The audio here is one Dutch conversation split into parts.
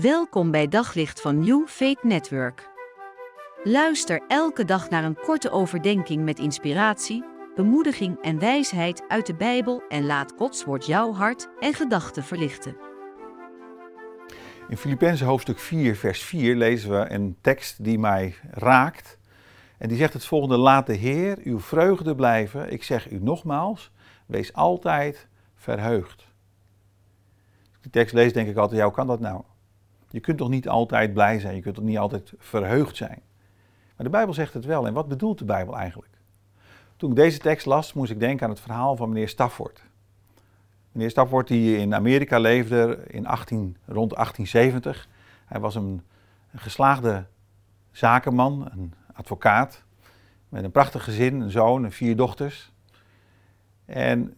Welkom bij Daglicht van New Faith Network. Luister elke dag naar een korte overdenking met inspiratie, bemoediging en wijsheid uit de Bijbel en laat Gods woord jouw hart en gedachten verlichten. In Filippenzen hoofdstuk 4, vers 4 lezen we een tekst die mij raakt. En die zegt het volgende: Laat de Heer uw vreugde blijven. Ik zeg u nogmaals, wees altijd verheugd. Als ik die tekst lees, denk ik altijd: ja, kan dat nou? Je kunt toch niet altijd blij zijn, je kunt toch niet altijd verheugd zijn. Maar de Bijbel zegt het wel. En wat bedoelt de Bijbel eigenlijk? Toen ik deze tekst las, moest ik denken aan het verhaal van meneer Stafford. Meneer Stafford die in Amerika leefde in 18, rond 1870. Hij was een, een geslaagde zakenman, een advocaat, met een prachtig gezin, een zoon en vier dochters. En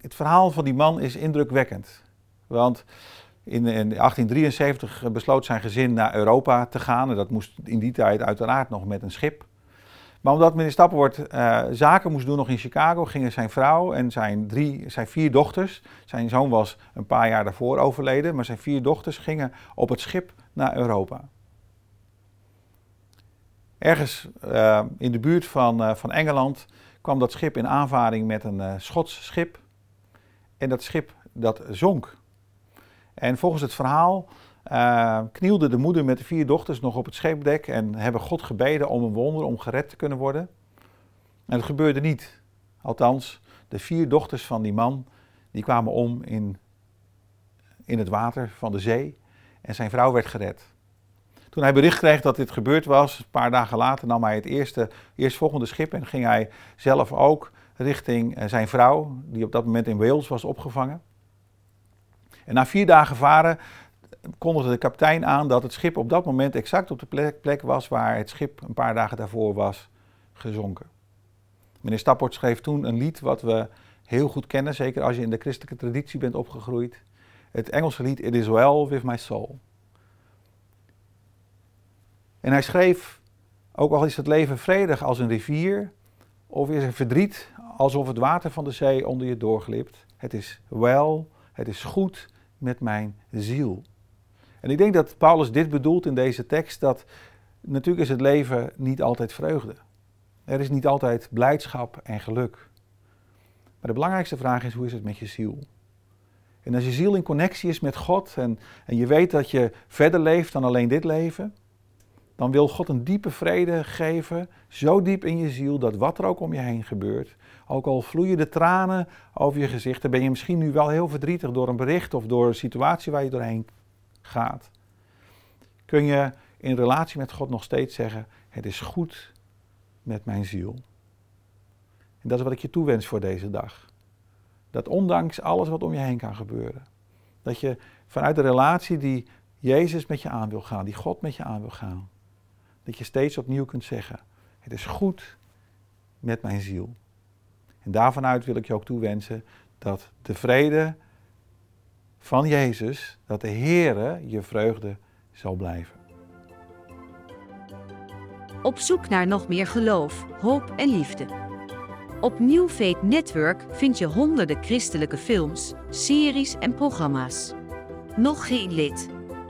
het verhaal van die man is indrukwekkend. Want in, 1873 besloot zijn gezin naar Europa te gaan. En dat moest in die tijd uiteraard nog met een schip. Maar omdat meneer Stappenwoord uh, zaken moest doen nog in Chicago, gingen zijn vrouw en zijn, drie, zijn vier dochters. Zijn zoon was een paar jaar daarvoor overleden, maar zijn vier dochters gingen op het schip naar Europa. Ergens uh, in de buurt van, uh, van Engeland kwam dat schip in aanvaring met een Schots schip. En dat schip dat zonk. En volgens het verhaal uh, knielde de moeder met de vier dochters nog op het scheepdek en hebben God gebeden om een wonder, om gered te kunnen worden. En het gebeurde niet. Althans, de vier dochters van die man, die kwamen om in, in het water van de zee en zijn vrouw werd gered. Toen hij bericht kreeg dat dit gebeurd was, een paar dagen later nam hij het eerste, eerstvolgende schip en ging hij zelf ook richting eh, zijn vrouw, die op dat moment in Wales was opgevangen. En na vier dagen varen kondigde de kapitein aan dat het schip op dat moment exact op de plek, was waar het schip een paar dagen daarvoor was gezonken. Meneer Stapport schreef toen een lied wat we heel goed kennen, zeker als je in de christelijke traditie bent opgegroeid. Het Engelse lied It is well with my soul. En hij schreef, ook al is het leven vredig als een rivier, of is er verdriet alsof het water van de zee onder je doorglipt. Het is wel, het is goed met mijn ziel. En ik denk dat Paulus dit bedoelt in deze tekst, dat natuurlijk is het leven niet altijd vreugde. Er is niet altijd blijdschap en geluk. Maar de belangrijkste vraag is, hoe is het met je ziel? En als je ziel in connectie is met God en, en je weet dat je verder leeft dan alleen dit leven, dan wil God een diepe vrede geven, zo diep in je ziel, dat wat er ook om je heen gebeurt, ook al vloeien de tranen over je gezicht, dan ben je misschien nu wel heel verdrietig door een bericht of door een situatie waar je doorheen gaat, kun je in relatie met God nog steeds zeggen: Het is goed met mijn ziel. En dat is wat ik je toewens voor deze dag. Dat ondanks alles wat om je heen kan gebeuren, dat je vanuit de relatie die Jezus met je aan wil gaan, die God met je aan wil gaan, dat je steeds opnieuw kunt zeggen: Het is goed met mijn ziel. En daarvan uit wil ik je ook toewensen dat de vrede van Jezus, dat de Heere je vreugde zal blijven. Op zoek naar nog meer geloof, hoop en liefde. Op New Network vind je honderden christelijke films, series en programma's. Nog geen lid?